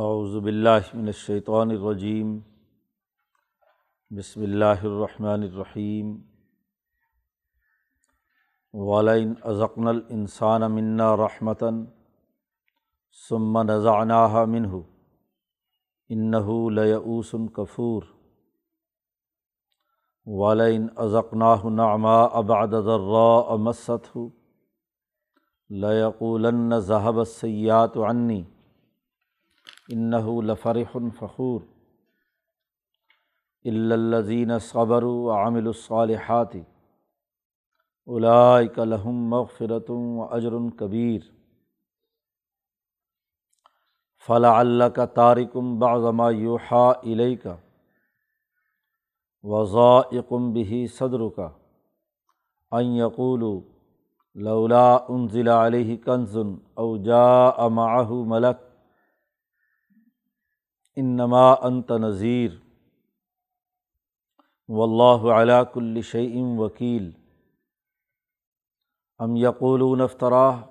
اعوذ باللہ من الشیطان الرجیم بسم اللہ الرحمن الرحیم والین ازقن الانسان منا رحمتاً ثم نزعناها منه انه لیئوس کفور والین ازقناہ نعماء بعد ضراء مسته لیقولن ذهب السیئات عنی انَََََََََََََََََََََََََََََََََََََََََََََََََََََََََََََََََََََََََََََََََََََََََََََََََََََََََََََََََََََََ عاملوا الصالحات اولئک لهم مغفرۃ و اجر کبیر فلعلک تارکم بعض ما یوحى الیک وضائق به صدرک ان یقولوا لولا انزل علیہ کنز او جاء معه ملک انما انت نذیر۔ و اللہ علاء الشعیم وکیل۔ ام یقول افطراہ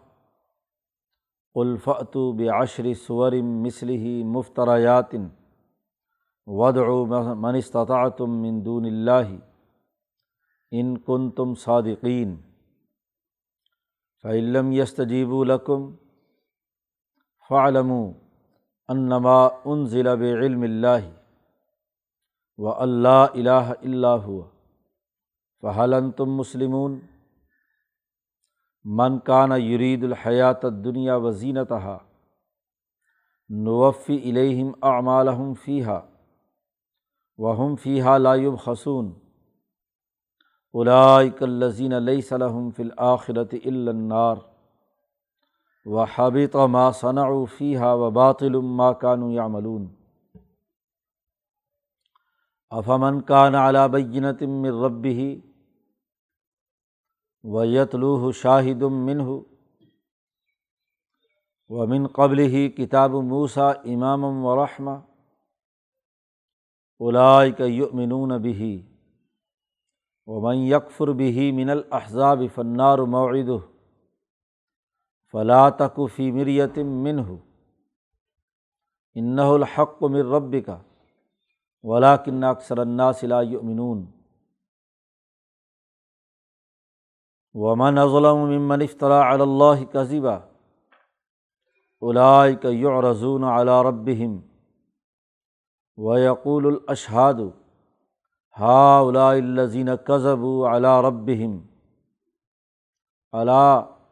الفعت بعشر صور مثلی مفتریات۔ ودع من استطعتم من دون اللہ۔ ان کن تم صادقین فعلم یستجیب الکم فعلم انما ان ضلع علم اللہ و اللہ الہ اللہ ہوا۔ فہلن تم مسلمون؟ من کان یرید الحیات دنیا و زینتہ نوفی الہم اعمالحم فیحہ وہم فیحہ لایب خسون اولائک الزین علیہ صلحم فی الآخرت النار۔ و حبیط ما ثناء فیحہ و باطل ما کانو یعملون افمن کان علا بینت و یتلوہ شاہد منہ و من قبل ہی کتاب موسا امام و رحمہ اولائک یؤمنون به ومن یکفر به من الاحزاب فنار موعدہ فلا تک فی مریت منہ انہ الحق من ربک ولاکن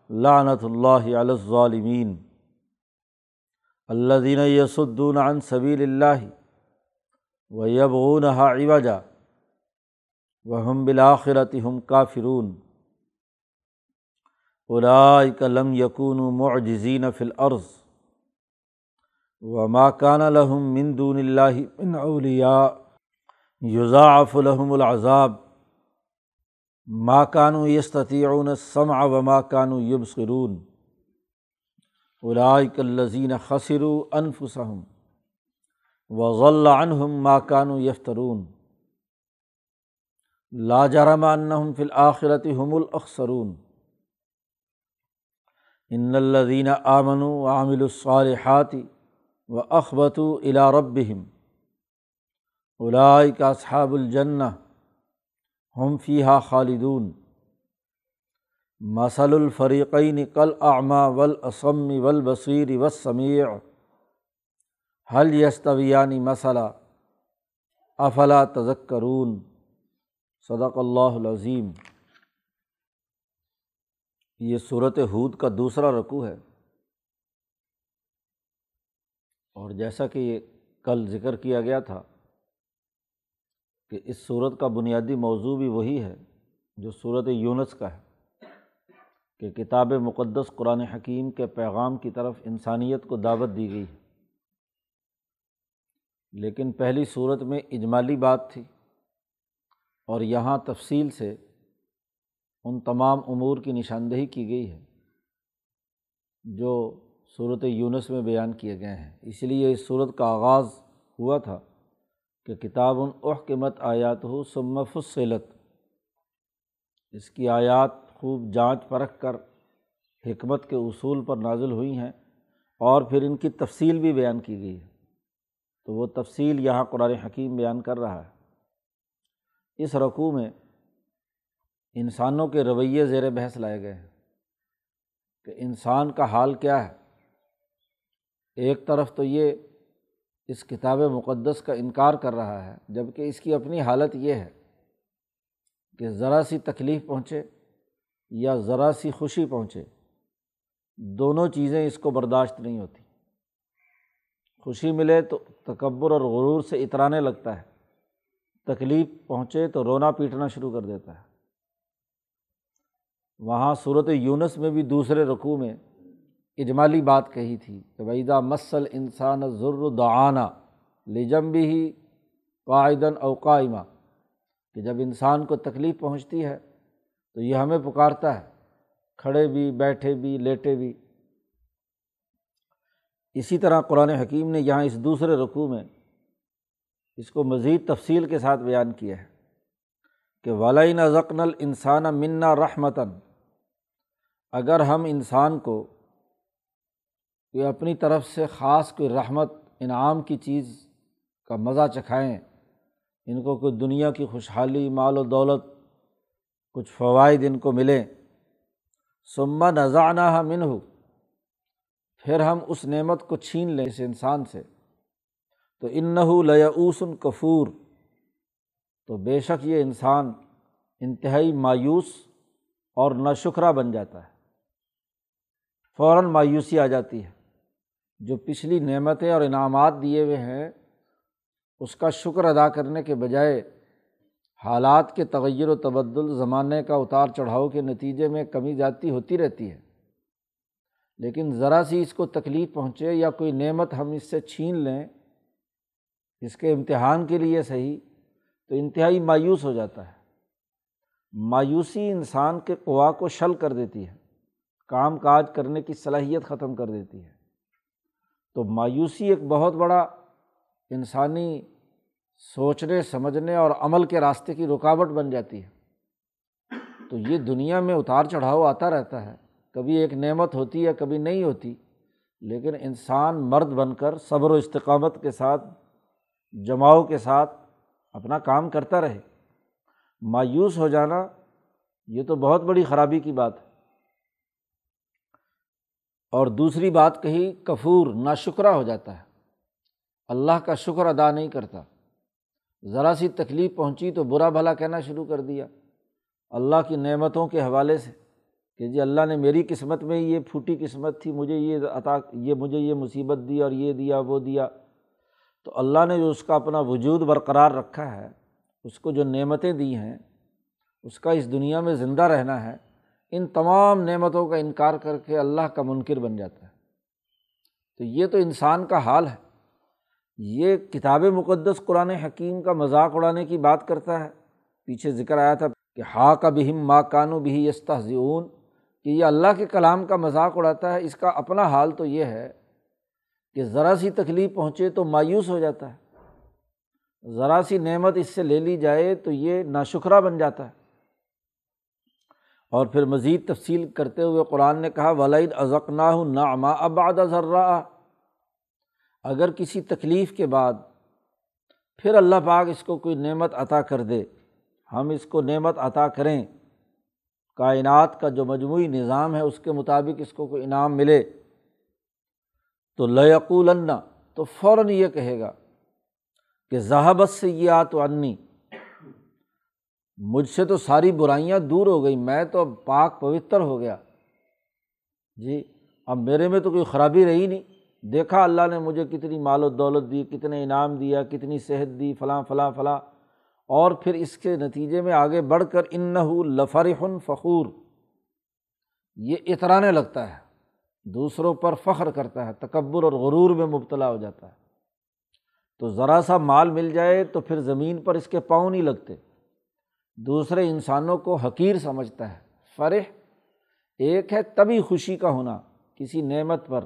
اکثر الناس لا یؤمنون ومن ظلم ممن افترى على الله كذبا اولئك يعرضون على ربهم ويقول الاشهاد هؤلاء عن عوجا وهم اولائک لم یقون معجزین فی الارض و ماکان لہم من دون اللہ من اولیاء یضاعف لهم العذاب ما کانوا یستطیعون السمع و ما کانوا یبصرون. اولئک الذین خسروا انفسهم وضل عنهم ما یفترون. لا جرم انہم فی الآخرت هم الاخسرون. ان الدین آمن و عامل الصالحات و اخبت الا ربہم اولائک اصحاب الجنہ. ہم فیحہ خالدون۔ مثل الفریقین کل اعما ولاسم ولبصیر وسمیع حل یستویانی مسئلہ افلا تذکرون؟ صدق اللہ العظیم۔ یہ صورت حود کا دوسرا رقوع ہے۔ اور جیسا کہ یہ کل ذکر کیا گیا تھا کہ اس صورت کا بنیادی موضوع بھی وہی ہے جو صورت یونس کا ہے کہ کتاب مقدس قرآن حکیم کے پیغام کی طرف انسانیت کو دعوت دی گئی ہے۔ لیکن پہلی صورت میں اجمالی بات تھی اور یہاں تفصیل سے ان تمام امور کی نشاندہی کی گئی ہے جو صورت یونس میں بیان کیے گئے ہیں۔ اس لیے اس صورت کا آغاز ہوا تھا کہ کتاب احکمت آیات ہو سم فصلت۔ اس کی آیات خوب جانچ پرکھ کر حکمت کے اصول پر نازل ہوئی ہیں اور پھر ان کی تفصیل بھی بیان کی گئی ہے۔ تو وہ تفصیل یہاں قرآن حکیم بیان کر رہا ہے۔ اس رقوع میں انسانوں کے رویے زیر بحث لائے گئے ہیں کہ انسان کا حال کیا ہے۔ ایک طرف تو یہ اس کتاب مقدس کا انکار کر رہا ہے جبکہ اس کی اپنی حالت یہ ہے کہ ذرا سی تکلیف پہنچے یا ذرا سی خوشی پہنچے، دونوں چیزیں اس کو برداشت نہیں ہوتی۔ خوشی ملے تو تکبر اور غرور سے اترانے لگتا ہے، تکلیف پہنچے تو رونا پیٹنا شروع کر دیتا ہے۔ وہاں صورت یونس میں بھی دوسرے رقوع میں اجمالی بات کہی تھی کہ ویدا مسل انسان ضرور دعانہ لجم بھی ہی قائدن اوقائمہ کہ جب انسان کو تکلیف پہنچتی ہے تو یہ ہمیں پکارتا ہے، کھڑے بھی، بیٹھے بھی، لیٹے بھی۔ اسی طرح قرآن حکیم نے یہاں اس دوسرے رقوع میں اس کو مزید تفصیل کے ساتھ بیان کیا ہے کہ والین ذقن الانسان منا رحمتاً اگر ہم انسان کو کوئی اپنی طرف سے خاص کوئی رحمت، انعام کی چیز کا مزہ چکھائیں۔ ان کو کوئی دنیا کی خوشحالی، مال و دولت، کچھ فوائد ان کو ملیں۔ سما نذانہ من ہو پھر ہم اس نعمت کو چھین لیں اس انسان سے۔ تو ان جو پچھلی نعمتیں اور انعامات دیے ہوئے ہیں، اس کا شکر ادا کرنے کے بجائے حالات کے تغیر و تبدل، زمانے کا اتار چڑھاؤ کے نتیجے میں کمی جاتی ہوتی رہتی ہے۔ لیکن ذرا سی اس کو تکلیف پہنچے یا کوئی نعمت ہم اس سے چھین لیں، اس کے امتحان کے لیے صحیح، تو انتہائی مایوس ہو جاتا ہے۔ مایوسی انسان کے قوا کو شل کر دیتی ہے، کام کاج کرنے کی صلاحیت ختم کر دیتی ہے۔ تو مایوسی ایک بہت بڑا انسانی سوچنے، سمجھنے اور عمل کے راستے کی رکاوٹ بن جاتی ہے۔ تو یہ دنیا میں اتار چڑھاؤ آتا رہتا ہے۔ کبھی ایک نعمت ہوتی ہے کبھی نہیں ہوتی، لیکن انسان مرد بن کر صبر و استقامت کے ساتھ، جماؤ کے ساتھ اپنا کام کرتا رہے۔ مایوس ہو جانا یہ تو بہت بڑی خرابی کی بات ہے۔ اور دوسری بات کہی کفور نا شکرہ ہو جاتا ہے۔ اللہ کا شکر ادا نہیں کرتا۔ ذرا سی تکلیف پہنچی تو برا بھلا کہنا شروع کر دیا۔ اللہ کی نعمتوں کے حوالے سے کہ جی اللہ نے میری قسمت میں یہ پھوٹی قسمت تھی، مجھے یہ عطا، یہ مجھے یہ مصیبت دی اور یہ دیا، وہ دیا۔ تو اللہ نے جو اس کا اپنا وجود برقرار رکھا ہے، اس کو جو نعمتیں دی ہیں، اس کا اس دنیا میں زندہ رہنا ہے ان تمام نعمتوں کا انکار کر کے اللہ کا منکر بن جاتا ہے۔ تو یہ تو انسان کا حال ہے۔ یہ کتاب مقدس قرآن حکیم کا مذاق اڑانے کی بات کرتا ہے۔ پیچھے ذکر آیا تھا کہ ہا کا بہم ماں کانو بھی یستا کہ یہ اللہ کے کلام کا مذاق اڑاتا ہے۔ اس کا اپنا حال تو یہ ہے کہ ذرا سی تکلیف پہنچے تو مایوس ہو جاتا ہے۔ ذرا سی نعمت اس سے لے لی جائے تو یہ ناشکرہ بن جاتا ہے۔ اور پھر مزید تفصیل کرتے ہوئے قرآن نے کہا ولید ازقنا نعما اباد ذرا اگر کسی تکلیف کے بعد پھر اللہ پاک اس کو کوئی نعمت عطا کر دے، ہم اس کو نعمت عطا کریں۔ کائنات کا جو مجموعی نظام ہے، اس کے مطابق اس کو کوئی انعام ملے۔ تو لقول تو فوراً یہ کہے گا کہ ذہبت سے یہ آت و انی مجھ سے تو ساری برائیاں دور ہو گئی میں تو اب پاک پوتر ہو گیا۔ جی اب میرے میں تو کوئی خرابی رہی نہیں۔ دیکھا اللہ نے مجھے کتنی مال و دولت دی، کتنے انعام دیا، کتنی صحت دی، فلاں فلاں فلاں۔ اور پھر اس کے نتیجے میں آگے بڑھ کر ان دوسرے انسانوں کو حقیر سمجھتا ہے۔ فرح ایک ہے تبھی خوشی کا ہونا کسی نعمت پر،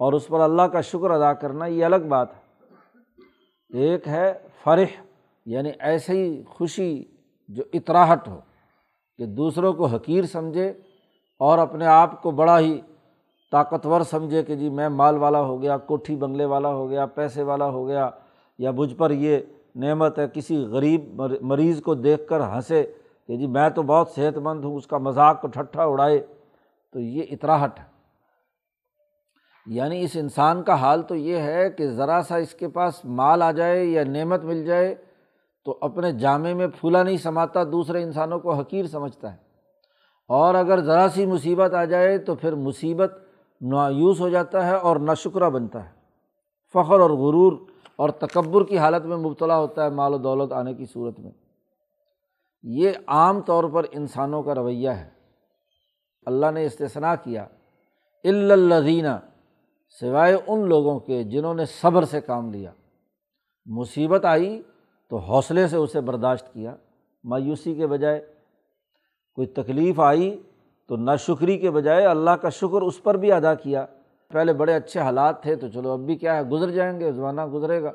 اور اس پر اللہ کا شکر ادا کرنا یہ الگ بات ہے۔ ایک ہے فرح یعنی ایسے ہی خوشی جو اطراہٹ ہو کہ دوسروں کو حقیر سمجھے اور اپنے آپ کو بڑا ہی طاقتور سمجھے کہ جی میں مال والا ہو گیا، کوٹھی بنگلے والا ہو گیا، پیسے والا ہو گیا، یا مجھ پر یہ نعمت ہے، کسی غریب مریض کو دیکھ کر ہنسے کہ جی میں تو بہت صحت مند ہوں، اس کا مذاق کو ٹھٹھا اڑائے، تو یہ اطراہٹ ہے۔ یعنی اس انسان کا حال تو یہ ہے کہ ذرا سا اس کے پاس مال آ جائے یا نعمت مل جائے تو اپنے جامع میں پھولا نہیں سماتا، دوسرے انسانوں کو حقیر سمجھتا ہے۔ اور اگر ذرا سی مصیبت آ جائے تو پھر مصیبت نایوس ہو جاتا ہے اور نہ شکرہ بنتا ہے۔ فخر اور غرور اور تکبر کی حالت میں مبتلا ہوتا ہے مال و دولت آنے کی صورت میں۔ یہ عام طور پر انسانوں کا رویہ ہے۔ اللہ نے استثنا کیا۔ الزینہ سوائے ان لوگوں کے جنہوں نے صبر سے کام لیا۔ مصیبت آئی تو حوصلے سے اسے برداشت کیا۔ مایوسی کے بجائے کوئی تکلیف آئی تو نہ شکری کے بجائے اللہ کا شکر اس پر بھی ادا کیا۔ پہلے بڑے اچھے حالات تھے تو چلو اب بھی کیا ہے، گزر جائیں گے، زمانہ گزرے گا۔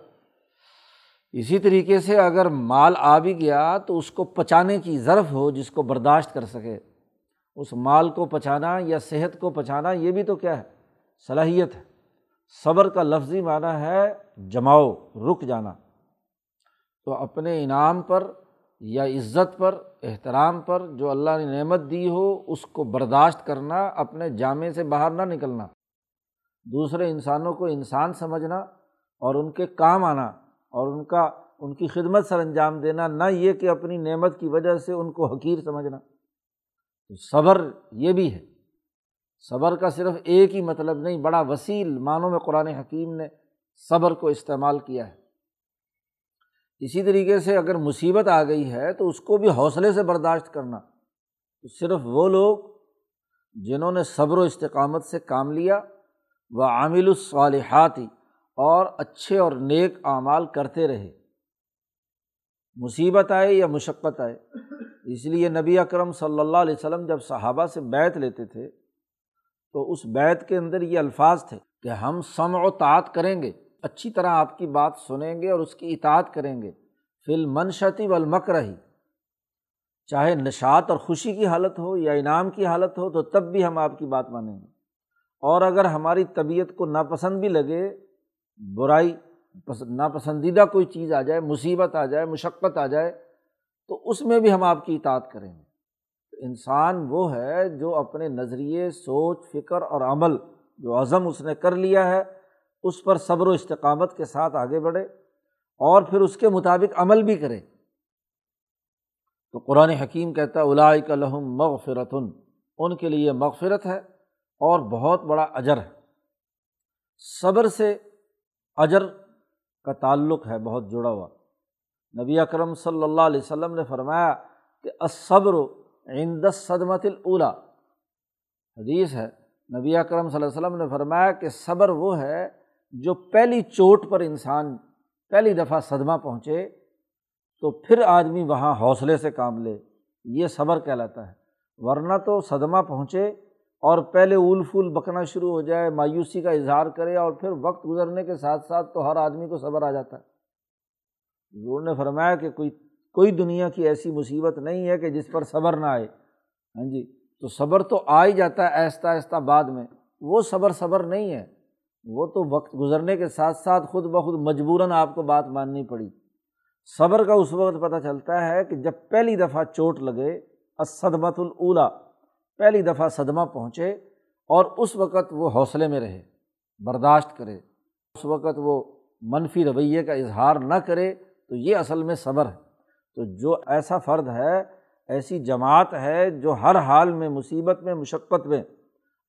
اسی طریقے سے اگر مال آ بھی گیا تو اس کو پچانے کی ضرف ہو جس کو برداشت کر سکے۔ اس مال کو پچانا یا صحت کو پچانا یہ بھی تو کیا ہے، صلاحیت ہے۔ صبر کا لفظی معنی ہے جماؤ، رک جانا۔ تو اپنے انعام پر یا عزت پر، احترام پر جو اللہ نے نعمت دی ہو، اس کو برداشت کرنا، اپنے جامع سے باہر نہ نکلنا۔ دوسرے انسانوں کو انسان سمجھنا اور ان کے کام آنا اور ان کا، ان کی خدمت سر انجام دینا، نہ یہ کہ اپنی نعمت کی وجہ سے ان کو حقیر سمجھنا۔ تو صبر یہ بھی ہے۔ صبر کا صرف ایک ہی مطلب نہیں، بڑا وسیل معنوں میں قرآن حکیم نے صبر کو استعمال کیا ہے۔ اسی طریقے سے اگر مصیبت آ گئی ہے تو اس کو بھی حوصلے سے برداشت کرنا۔ تو صرف وہ لوگ جنہوں نے صبر و استقامت سے کام لیا وہ عامل الصالحاتی اور اچھے اور نیک اعمال کرتے رہے۔ مصیبت آئے یا مشقت آئے؟ اس لیے نبی اکرم صلی اللہ علیہ وسلم جب صحابہ سے بیت لیتے تھے، تو اس بیت کے اندر یہ الفاظ تھے کہ ہم سم و تعت کریں گے، اچھی طرح آپ کی بات سنیں گے اور اس کی اطاعت کریں گے۔ فل منشتی و رہی چاہے نشاط اور خوشی کی حالت ہو یا انعام کی حالت ہو، تو تب بھی ہم آپ کی بات مانیں گے۔ اور اگر ہماری طبیعت کو ناپسند بھی لگے، برائی ناپسندیدہ کوئی چیز آ جائے، مصیبت آ جائے، مشقت آ جائے، تو اس میں بھی ہم آپ کی اطاعت کریں گے۔ انسان وہ ہے جو اپنے نظریے، سوچ، فکر اور عمل جو عزم اس نے کر لیا ہے، اس پر صبر و استقامت کے ساتھ آگے بڑھے اور پھر اس کے مطابق عمل بھی کرے۔ تو قرآن حکیم کہتا ہے الاق الحم مغفرتن، ان کے لیے مغفرت ہے۔ اور بہت بڑا اجر اجر صبر سے اجر کا تعلق ہے، بہت جڑا ہوا۔ نبی اکرم صلی اللہ علیہ وسلم نے فرمایا کہ صبر عند صدمت الاولا حدیث ہے، نبی اکرم صلی اللہ علیہ وسلم نے فرمایا کہ صبر وہ ہے جو پہلی چوٹ پر انسان پہلی دفعہ صدمہ پہنچے تو پھر آدمی وہاں حوصلے سے کام لے۔ یہ صبر کہلاتا ہے۔ ورنہ تو صدمہ پہنچے اور پہلے اول پھول بکنا شروع ہو جائے، مایوسی کا اظہار کرے اور پھر وقت گزرنے کے ساتھ ساتھ تو ہر آدمی کو صبر آ جاتا ہے۔ زور نے فرمایا کہ کوئی کوئی دنیا کی ایسی مصیبت نہیں ہے کہ جس پر صبر نہ آئے۔ ہاں جی تو صبر تو آ ہی جاتا ہے آہستہ آہستہ بعد میں۔ وہ صبر صبر نہیں ہے۔ وہ تو وقت گزرنے کے ساتھ ساتھ خود بخود مجبوراً آپ کو بات ماننی پڑی۔ صبر کا اس وقت پتہ چلتا ہے کہ جب پہلی دفعہ چوٹ لگے اسدمت الاولا پہلی دفعہ صدمہ پہنچے اور اس وقت وہ حوصلے میں رہے، برداشت کرے۔ اس وقت وہ منفی رویے کا اظہار نہ کرے تو یہ اصل میں صبر ہے۔ تو جو ایسا فرد ہے، ایسی جماعت ہے جو ہر حال میں، مصیبت میں، مشقت میں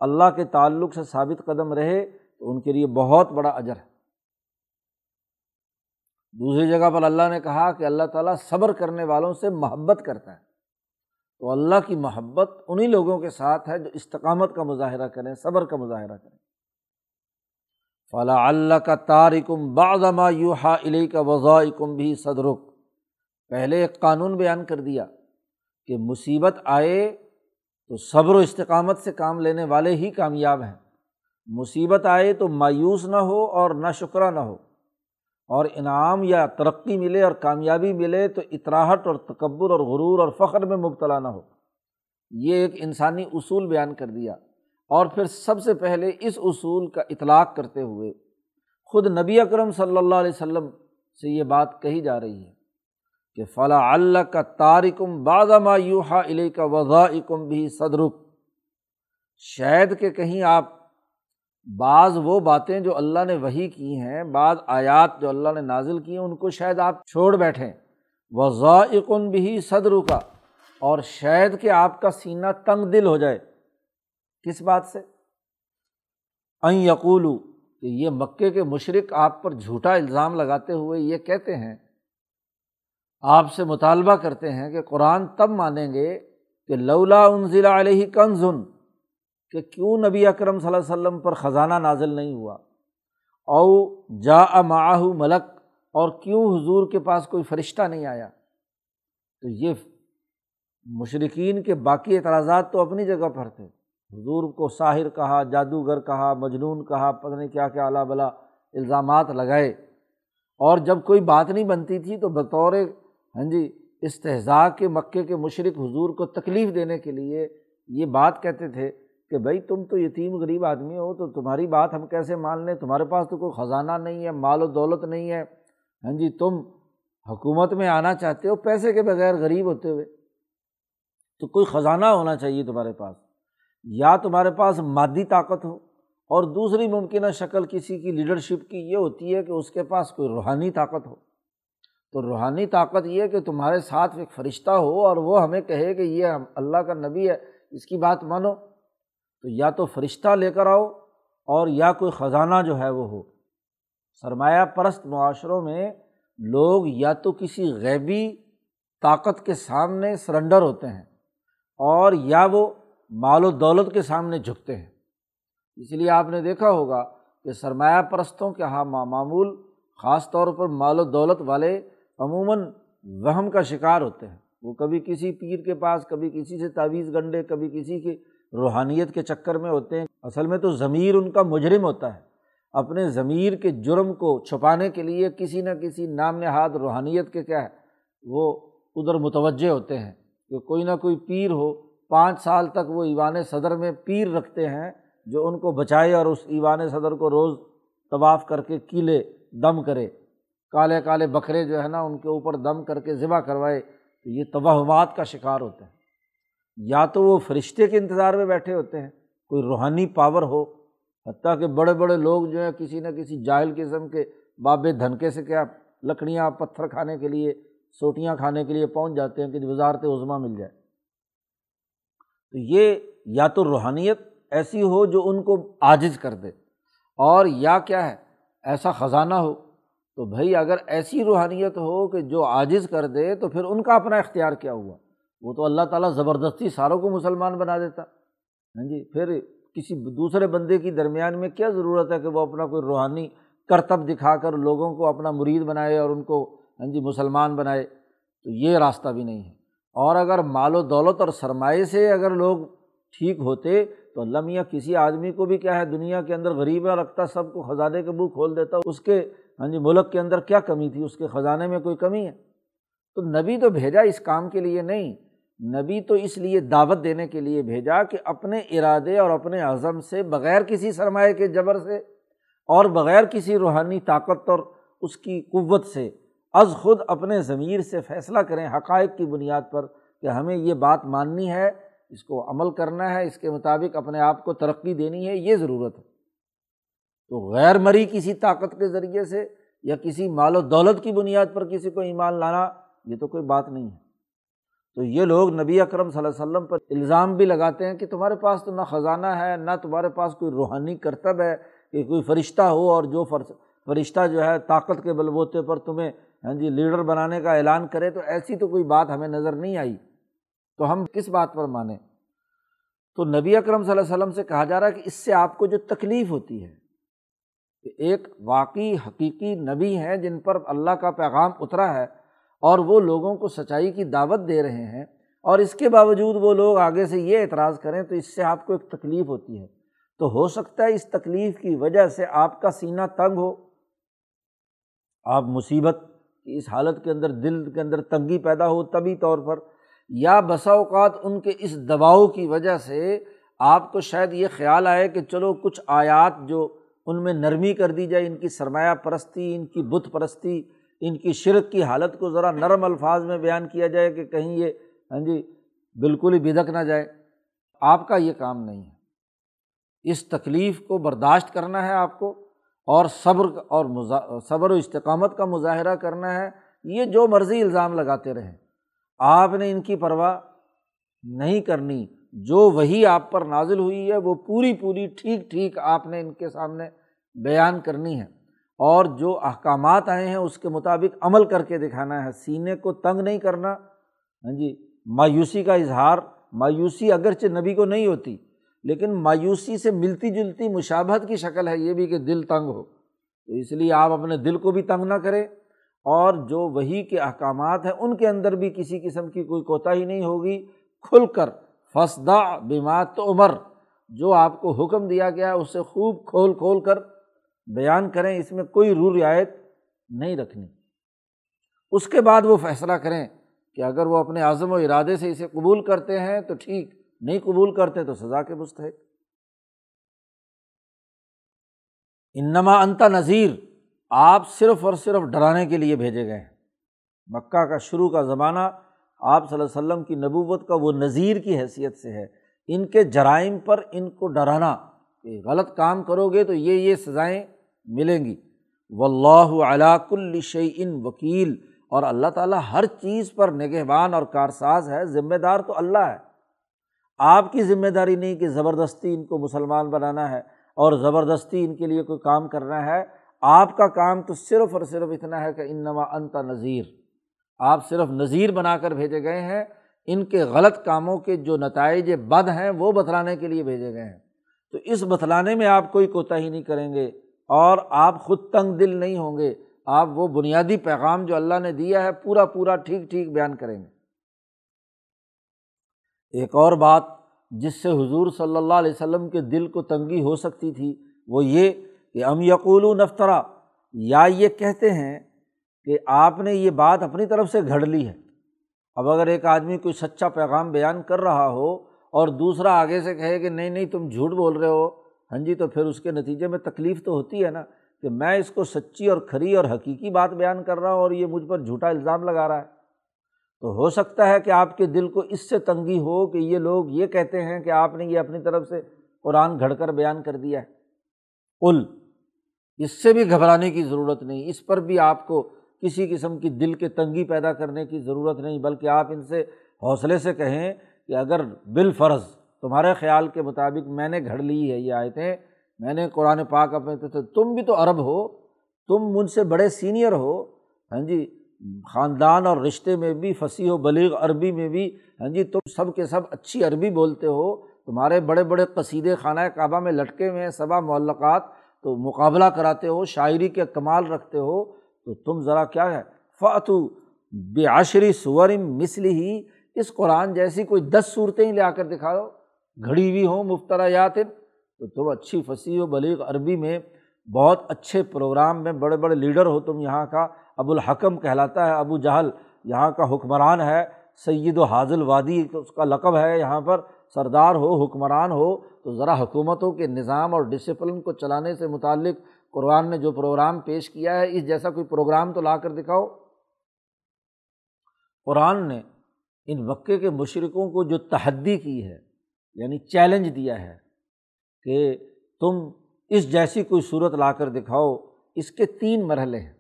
اللہ کے تعلق سے ثابت قدم رہے تو ان کے لیے بہت بڑا اجر ہے۔ دوسری جگہ پر اللہ نے کہا کہ اللہ تعالیٰ صبر کرنے والوں سے محبت کرتا ہے۔ تو اللہ کی محبت انہیں لوگوں کے ساتھ ہے جو استقامت کا مظاہرہ کریں، صبر کا مظاہرہ کریں۔ فلاں اللہ کا تارکم باغما یو ہا علی کا وضاء بھی صدرک پہلے ایک قانون بیان کر دیا کہ مصیبت آئے تو صبر و استقامت سے کام لینے والے ہی کامیاب ہیں۔ مصیبت آئے تو مایوس نہ ہو اور نہ شکرہ نہ ہو۔ اور انعام یا ترقی ملے اور کامیابی ملے تو اطراہٹ اور تکبر اور غرور اور فخر میں مبتلا نہ ہو۔ یہ ایک انسانی اصول بیان کر دیا۔ اور پھر سب سے پہلے اس اصول کا اطلاق کرتے ہوئے خود نبی اکرم صلی اللہ علیہ وسلم سے یہ بات کہی جا رہی ہے کہ فلاں اللہ کا تارکم بادما یوہا علیہ کا وضاء کم بھی صدرک شاید کہ کہیں آپ بعض وہ باتیں جو اللہ نے وہی کی ہیں، بعض آیات جو اللہ نے نازل کی ہیں، ان کو شاید آپ چھوڑ بیٹھیں وضاء بھی صدر کا اور شاید کہ آپ کا سینہ تنگ دل ہو جائے۔ کس بات سے؟ این یقولو، کہ یہ مکے کے مشرق آپ پر جھوٹا الزام لگاتے ہوئے یہ کہتے ہیں۔ آپ سے مطالبہ کرتے ہیں کہ قرآن تب مانیں گے کہ لولا ان علیہ کنزن۔ کہ کیوں نبی اکرم صلی اللہ علیہ وسلم پر خزانہ نازل نہیں ہوا؟ او جا معاہ ملک اور کیوں حضور کے پاس کوئی فرشتہ نہیں آیا؟ تو یہ مشرقین کے باقی اعتراضات تو اپنی جگہ پر تھے۔ حضور کو ساحر کہا، جادوگر کہا، مجنون کہا، پتہ نہیں کیا کیا اعلیٰ بلا الزامات لگائے۔ اور جب کوئی بات نہیں بنتی تھی تو بطور ہاں جی استحضاء کے مکے کے مشرق حضور کو تکلیف دینے کے لیے یہ بات کہتے تھے کہ بھائی تم تو یتیم غریب آدمی ہو تو تمہاری بات ہم کیسے مان لیں؟ تمہارے پاس تو کوئی خزانہ نہیں ہے، مال و دولت نہیں ہے۔ ہاں جی تم حکومت میں آنا چاہتے ہو پیسے کے بغیر غریب ہوتے ہوئے۔ تو کوئی خزانہ ہونا چاہیے تمہارے پاس۔ یا تمہارے پاس مادی طاقت ہو اور دوسری ممکنہ شکل کسی کی لیڈرشپ کی یہ ہوتی ہے کہ اس کے پاس کوئی روحانی طاقت ہو۔ تو روحانی طاقت یہ کہ تمہارے ساتھ ایک فرشتہ ہو اور وہ ہمیں کہے کہ یہ اللہ کا نبی ہے، اس کی بات مانو۔ تو یا تو فرشتہ لے کر آؤ اور یا کوئی خزانہ جو ہے وہ ہو۔ سرمایہ پرست معاشروں میں لوگ یا تو کسی غیبی طاقت کے سامنے سرنڈر ہوتے ہیں اور یا وہ مال و دولت کے سامنے جھکتے ہیں۔ اس لیے آپ نے دیکھا ہوگا کہ سرمایہ پرستوں کے ہاں معمول خاص طور پر مال و دولت والے عموماً وہم کا شکار ہوتے ہیں۔ وہ کبھی کسی پیر کے پاس، کبھی کسی سے تعویذ گنڈے، کبھی کسی کے روحانیت کے چکر میں ہوتے ہیں۔ اصل میں تو ضمیر ان کا مجرم ہوتا ہے۔ اپنے ضمیر کے جرم کو چھپانے کے لیے کسی نہ کسی نام نہاد روحانیت کے کیا ہے، وہ ادھر متوجہ ہوتے ہیں کہ کوئی نہ کوئی پیر ہو، پانچ سال تک وہ ایوان صدر میں پیر رکھتے ہیں جو ان کو بچائے اور اس ایوان صدر کو روز طواف کر کے کیلے دم کرے۔ کالے کالے بکرے جو ہے نا، ان کے اوپر دم کر کے ذبح کروائے۔ تو یہ توہمات کا شکار ہوتے ہیں۔ یا تو وہ فرشتے کے انتظار میں بیٹھے ہوتے ہیں، کوئی روحانی پاور ہو، حتیٰ کہ بڑے بڑے لوگ جو ہیں کسی نہ کسی جاہل قسم کے بابے دھنکے سے کیا لکڑیاں، پتھر کھانے کے لیے، سوٹیاں کھانے کے لیے پہنچ جاتے ہیں کہ وزارت عظما مل جائے۔ تو یہ یا تو روحانیت ایسی ہو جو ان کو عاجز کر دے، اور یا کیا ہے، ایسا خزانہ ہو۔ تو بھائی اگر ایسی روحانیت ہو کہ جو عاجز کر دے تو پھر ان کا اپنا اختیار کیا ہوا؟ وہ تو اللہ تعالیٰ زبردستی ساروں کو مسلمان بنا دیتا۔ ہاں جی پھر کسی دوسرے بندے کی درمیان میں کیا ضرورت ہے کہ وہ اپنا کوئی روحانی کرتب دکھا کر لوگوں کو اپنا مرید بنائے اور ان کو ہاں جی مسلمان بنائے؟ تو یہ راستہ بھی نہیں ہے۔ اور اگر مال و دولت اور سرمایے سے اگر لوگ ٹھیک ہوتے، تو اللہ میاں کسی آدمی کو بھی کیا ہے، دنیا کے اندر غریب رکھتا، سب کو خزانے کے منہ کھول دیتا۔ اس کے ہاں جی ملک کے اندر کیا کمی تھی؟ اس کے خزانے میں کوئی کمی ہے؟ تو نبی تو بھیجا اس کام کے لیے نہیں۔ نبی تو اس لیے دعوت دینے کے لیے بھیجا کہ اپنے ارادے اور اپنے عزم سے بغیر کسی سرمایہ کے جبر سے اور بغیر کسی روحانی طاقت اور اس کی قوت سے از خود اپنے ضمیر سے فیصلہ کریں حقائق کی بنیاد پر کہ ہمیں یہ بات ماننی ہے، اس کو عمل کرنا ہے، اس کے مطابق اپنے آپ کو ترقی دینی ہے، یہ ضرورت ہے۔ تو غیر مری کسی طاقت کے ذریعے سے یا کسی مال و دولت کی بنیاد پر کسی کو ایمان لانا، یہ تو کوئی بات نہیں ہے۔ تو یہ لوگ نبی اکرم صلی اللہ علیہ وسلم پر الزام بھی لگاتے ہیں کہ تمہارے پاس تو نہ خزانہ ہے، نہ تمہارے پاس کوئی روحانی کرتب ہے کہ کوئی فرشتہ ہو اور جو فرشتہ جو ہے طاقت کے بل بوتے پر تمہیں ہاں جی لیڈر بنانے کا اعلان کرے تو ایسی تو کوئی بات ہمیں نظر نہیں آئی۔ تو ہم کس بات پر مانیں؟ تو نبی اکرم صلی اللہ علیہ وسلم سے کہا جا رہا ہے کہ اس سے آپ کو جو تکلیف ہوتی ہے، کہ ایک واقعی حقیقی نبی ہیں جن پر اللہ کا پیغام اترا ہے۔ اور وہ لوگوں کو سچائی کی دعوت دے رہے ہیں اور اس کے باوجود وہ لوگ آگے سے یہ اعتراض کریں تو اس سے آپ کو ایک تکلیف ہوتی ہے۔ تو ہو سکتا ہے اس تکلیف کی وجہ سے آپ کا سینہ تنگ ہو۔ آپ مصیبت کی اس حالت کے اندر، دل کے اندر تنگی پیدا ہو طبی طور پر، یا بسا اوقات ان کے اس دباؤ کی وجہ سے آپ کو شاید یہ خیال آئے کہ چلو کچھ آیات جو ان میں نرمی کر دی جائے، ان کی سرمایہ پرستی، ان کی بت پرستی ان کی شرک کی حالت کو ذرا نرم الفاظ میں بیان کیا جائے کہ کہیں یہ ہاں جی بالکل ہی بدک نہ جائے۔ آپ کا یہ کام نہیں ہے۔ اس تکلیف کو برداشت کرنا ہے آپ کو اور صبر اور مزا، صبر و استقامت کا مظاہرہ کرنا ہے۔ یہ جو مرضی الزام لگاتے رہیں۔ آپ نے ان کی پرواہ نہیں کرنی۔ جو وہی آپ پر نازل ہوئی ہے، وہ پوری پوری ٹھیک ٹھیک آپ نے ان کے سامنے بیان کرنی ہے۔ اور جو احکامات آئے ہیں اس کے مطابق عمل کر کے دکھانا ہے۔ سینے کو تنگ نہیں کرنا۔ ہاں جی مایوسی کا اظہار، مایوسی اگرچہ نبی کو نہیں ہوتی، لیکن مایوسی سے ملتی جلتی مشابہت کی شکل ہے، یہ بھی کہ دل تنگ ہو۔ تو اس لیے آپ اپنے دل کو بھی تنگ نہ کریں۔ اور جو وہی کے احکامات ہیں، ان کے اندر بھی کسی قسم کی کوئی کوتاہی نہیں ہوگی۔ کھل کر فسدا بیمات تو عمر جو آپ کو حکم دیا گیا ہے اسے خوب کھول کھول کر بیان کریں، اس میں کوئی رو رعایت نہیں رکھنی۔ اس کے بعد وہ فیصلہ کریں کہ اگر وہ اپنے عزم و ارادے سے اسے قبول کرتے ہیں تو ٹھیک، نہیں قبول کرتے تو سزا کے مستحق۔ انما انتا نذیر، آپ صرف اور صرف ڈرانے کے لیے بھیجے گئے ہیں۔ مکہ کا شروع کا زمانہ آپ صلی اللہ علیہ وسلم کی نبوت کا وہ نذیر کی حیثیت سے ہے۔ ان کے جرائم پر ان کو ڈرانا، کہ غلط کام کرو گے تو یہ یہ سزائیں ملیں گی۔ و اللہ علاق الشعین وکیل۔ اور اللہ تعالیٰ ہر چیز پر نگہبان اور کارساز ہے ذمہ دار تو اللہ ہے۔ آپ کی ذمہ داری نہیں کہ زبردستی ان کو مسلمان بنانا ہے اور زبردستی ان کے لیے کوئی کام کرنا ہے۔ آپ کا کام تو صرف اور صرف اتنا ہے کہ ان نما انتا نذیر۔ آپ صرف نذیر بنا کر بھیجے گئے ہیں۔ ان کے غلط کاموں کے جو نتائج بد ہیں، وہ بتلانے کے لیے بھیجے گئے ہیں۔ تو اس بتلانے میں آپ کوئی کوتاہی نہیں کریں گے۔ اور آپ خود تنگ دل نہیں ہوں گے، آپ وہ بنیادی پیغام جو اللہ نے دیا ہے، پورا پورا ٹھیک ٹھیک بیان کریں گے۔ ایک اور بات جس سے حضور صلی اللہ علیہ وسلم کے دل کو تنگی ہو سکتی تھی، وہ یہ کہ ام یقول نفترا، یا یہ کہتے ہیں کہ آپ نے یہ بات اپنی طرف سے گھڑ لی ہے۔ اب اگر ایک آدمی کوئی سچا پیغام بیان کر رہا ہو اور دوسرا آگے سے کہے کہ نہیں نہیں، تم جھوٹ بول رہے ہو ہاں جی تو پھر اس کے نتیجے میں تکلیف تو ہوتی ہے نا کہ میں اس کو سچی اور کھری اور حقیقی بات بیان کر رہا ہوں اور یہ مجھ پر جھوٹا الزام لگا رہا ہے۔ تو ہو سکتا ہے کہ آپ کے دل کو اس سے تنگی ہو کہ یہ لوگ یہ کہتے ہیں کہ آپ نے یہ اپنی طرف سے قرآن گھڑ کر بیان کر دیا ہے۔ ال اس سے بھی گھبرانے کی ضرورت نہیں، اس پر بھی آپ کو کسی قسم کی دل کے تنگی پیدا کرنے کی ضرورت نہیں، بلکہ آپ ان سے حوصلے سے کہیں کہ اگر بالفرض تمہارے خیال کے مطابق میں نے گھڑ لی ہے یہ آیتیں، میں نے قرآن پاک اپنے تو تم بھی تو عرب ہو، تم مجھ سے بڑے سینئر ہو ہاں جی خاندان اور رشتے میں بھی، فصیح و بلیغ عربی میں بھی ہاں جی تم سب کے سب اچھی عربی بولتے ہو، تمہارے بڑے بڑے قصیدے خانہ کعبہ میں لٹکے ہوئے ہیں صبا معلقات، تو مقابلہ کراتے ہو، شاعری کے کمال رکھتے ہو، تو تم ذرا کیا ہے؟ فاتو بیاشری سورم مسلی ہی اس قرآن جیسی کوئی دس صورتیں ہی لے آ کر دکھاؤ۔ گھڑی ہوئی ہوں مفترا یاتن تو تم اچھی فصیح و بلیغ عربی میں بہت اچھے پروگرام میں بڑے بڑے لیڈر ہو تم یہاں کا۔ ابو الحکم کہلاتا ہے، ابو جہل یہاں کا حکمران ہے، سید و حاضل وادی اس کا لقب ہے یہاں پر۔ سردار ہو، حکمران ہو، تو ذرا حکومتوں کے نظام اور ڈسپلن کو چلانے سے متعلق قرآن نے جو پروگرام پیش کیا ہے، اس جیسا کوئی پروگرام تو لا کر دکھاؤ۔ قرآن نے ان وقعے کے مشرقوں کو جو تحدی کی ہے یعنی چیلنج دیا ہے کہ تم اس جیسی کوئی صورت لا کر دکھاؤ، اس کے تین مرحلے ہیں۔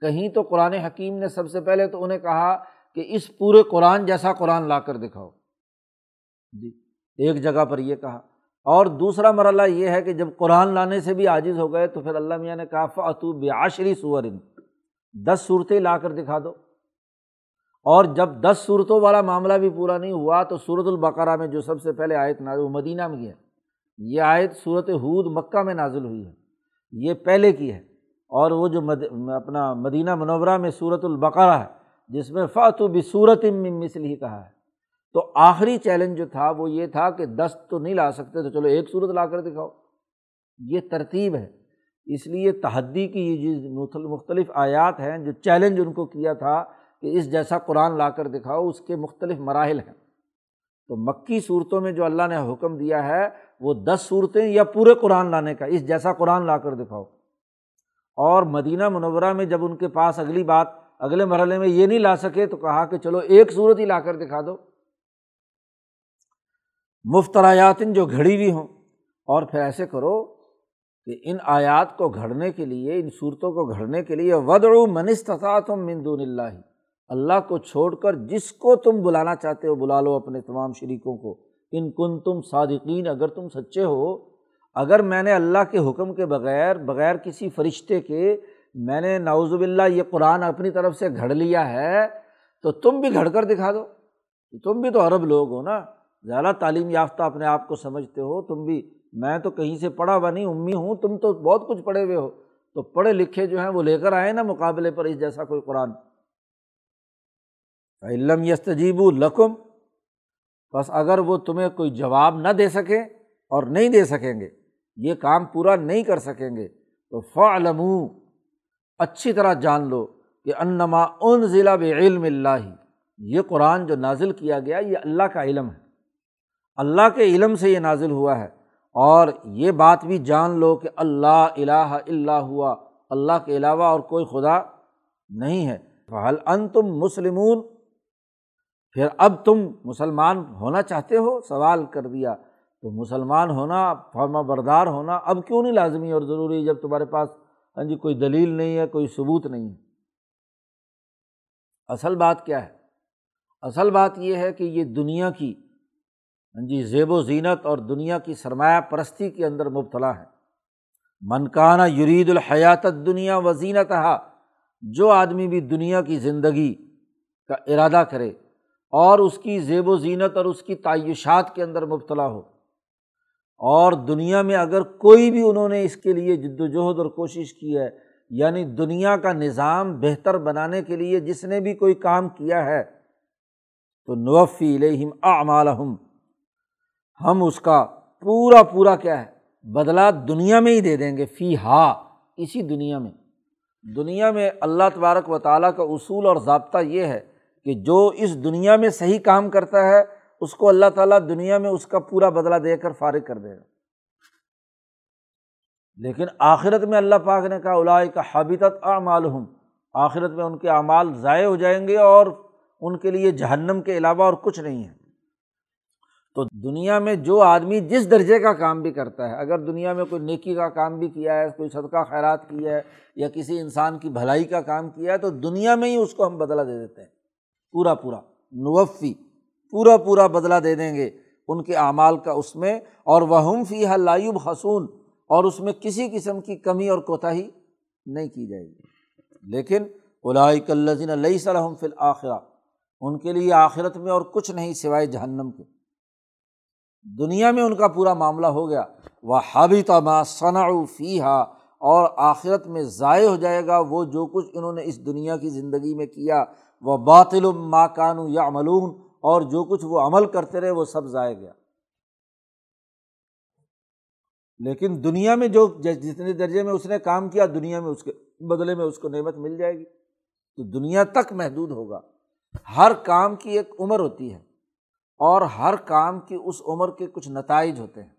کہیں تو قرآن حکیم نے سب سے پہلے تو انہیں کہا کہ اس پورے قرآن جیسا قرآن لا کر دکھاؤ۔ جی ایک جگہ پر یہ کہا۔ اور دوسرا مرحلہ یہ ہے کہ جب قرآن لانے سے بھی عاجز ہو گئے تو پھر اللہ میاں نے کہا فاتو بیاشری سور۔ دس صورتیں لا کر دکھا دو۔ اور جب دس صورتوں والا معاملہ بھی پورا نہیں ہوا تو صورت البقرہ میں جو سب سے پہلے آیت نازل وہ مدینہ میں ہے۔ یہ آیت صورت حود مکہ میں نازل ہوئی ہے۔ یہ پہلے کی ہے۔ اور وہ جو مد، اپنا مدینہ منورہ میں صورت البقرہ ہے، جس میں فاتو بھی صورت مثل ہی کہا ہے۔ تو آخری چیلنج جو تھا، وہ یہ تھا کہ دس تو نہیں لا سکتے تو چلو ایک صورت لا کر دکھاؤ۔ یہ ترتیب ہے۔ اس لیے تحدی کی یہ جو مختلف آیات ہیں، جو چیلنج ان کو کیا تھا کہ اس جیسا قرآن لا کر دکھاؤ، اس کے مختلف مراحل ہیں۔ تو مکی صورتوں میں جو اللہ نے حکم دیا ہے، وہ دس صورتیں یا پورے قرآن لانے کا، اس جیسا قرآن لا کر دکھاؤ۔ اور مدینہ منورہ میں جب ان کے پاس اگلی بات، اگلے مرحلے میں یہ نہیں لا سکے، تو کہا کہ چلو ایک صورت ہی لا کر دکھا دو۔ مفت آیاتن جو گھڑی ہوئی ہوں، اور پھر ایسے کرو کہ ان آیات کو گھڑنے کے لیے، ان صورتوں کو گھڑنے کے لیے ودع منستتا مندون اللہ اللہ کو چھوڑ کر جس کو تم بلانا چاہتے ہو بلا لو اپنے تمام شریکوں کو۔ ان کن تم صادقین، اگر تم سچے ہو، اگر میں نے اللہ کے حکم کے بغیر بغیر کسی فرشتے کے میں نے ناوز باللہ یہ قرآن اپنی طرف سے گھڑ لیا ہے، تو تم بھی گھڑ کر دکھا دو۔ تم بھی تو عرب لوگ ہو نا۔ زیادہ تعلیم یافتہ اپنے آپ کو سمجھتے ہو۔ تم بھی، میں تو کہیں سے پڑھا ہوا نہیں، امی ہوں، تم تو بہت کچھ پڑھے ہوئے ہو۔ تو پڑھے لکھے جو ہیں وہ لے کر آئے نا مقابلے پر اس جیسا کوئی قرآن۔ علم یستجیب لکم بس اگر وہ تمہیں کوئی جواب نہ دے سکے اور نہیں دے سکیں گے، یہ کام پورا نہیں کر سکیں گے، تو فعلم اچھی طرح جان لو کہ انما ان ضلع علم اللہ، یہ قرآن جو نازل کیا گیا، یہ اللہ کا علم ہے۔ اللہ کے علم سے یہ نازل ہوا ہے۔ اور یہ بات بھی جان لو کہ اللہ الہ اللہ ہوا، اللہ کے علاوہ اور کوئی خدا نہیں ہے۔ حل ان تم مسلمون؟ پھر اب تم مسلمان ہونا چاہتے ہو؟ سوال کر دیا۔ تو مسلمان ہونا، فرما بردار ہونا اب کیوں نہیں لازمی اور ضروری جب تمہارے پاس ہاں جی کوئی دلیل نہیں ہے، کوئی ثبوت نہیں ہے؟ اصل بات کیا ہے؟ اصل بات یہ ہے کہ یہ دنیا کی ہاں جی زیب و زینت اور دنیا کی سرمایہ پرستی کے اندر مبتلا ہے۔ منکانہ یرید الحیات دنیا و زینت جو آدمی بھی دنیا کی زندگی کا ارادہ کرے اور اس کی زیب و زینت اور اس کی تعیشات کے اندر مبتلا ہو۔ اور دنیا میں اگر کوئی بھی انہوں نے اس کے لیے جد وجہد اور کوشش کی ہے یعنی دنیا کا نظام بہتر بنانے کے لیے جس نے بھی کوئی کام کیا ہے، تو نوفی علیہم اعمالہم۔ ہم اس کا پورا پورا کیا ہے بدلا دنیا میں ہی دے دیں گے فی ہا اسی دنیا میں۔ دنیا میں اللہ تبارک و تعالیٰ کا اصول اور ضابطہ یہ ہے کہ جو اس دنیا میں صحیح کام کرتا ہے، اس کو اللہ تعالیٰ دنیا میں اس کا پورا بدلا دے کر فارغ کر دے گا۔ لیکن آخرت میں اللہ پاک نے کہا الاائے کا حابطت اعمالحم آخرت میں ان کے اعمال ضائع ہو جائیں گے اور ان کے لیے جہنم کے علاوہ اور کچھ نہیں ہے۔ تو دنیا میں جو آدمی جس درجے کا کام بھی کرتا ہے، اگر دنیا میں کوئی نیکی کا کام بھی کیا ہے، کوئی صدقہ خیرات کیا ہے یا کسی انسان کی بھلائی کا کام کیا ہے، تو دنیا میں ہی اس کو ہم بدلا دے دیتے ہیں۔ پورا پورا، نوفی، پورا پورا بدلا دے دیں گے ان کے اعمال کا اس میں، اور وہ فی لایوب حسون اور اس میں کسی قسم کی کمی اور کوتاہی نہیں کی جائے گی۔ لیکن الاک الزین علیہ صلاحم فی الآخرہ ان کے لیے آخرت میں اور کچھ نہیں سوائے جہنم کے۔ دنیا میں ان کا پورا معاملہ ہو گیا۔ وہ حابی تما ثنا فی ہا اور آخرت میں ضائع ہو جائے گا وہ جو کچھ انہوں نے اس دنیا کی زندگی میں کیا۔ وہ باطل ما کانو یا ملون اور جو کچھ وہ عمل کرتے رہے وہ سب ضائع گیا۔ لیکن دنیا میں جو جتنے درجے میں اس نے کام کیا، دنیا میں اس کے بدلے میں اس کو نعمت مل جائے گی۔ تو دنیا تک محدود ہوگا۔ ہر کام کی ایک عمر ہوتی ہے، اور ہر کام کی اس عمر کے کچھ نتائج ہوتے ہیں۔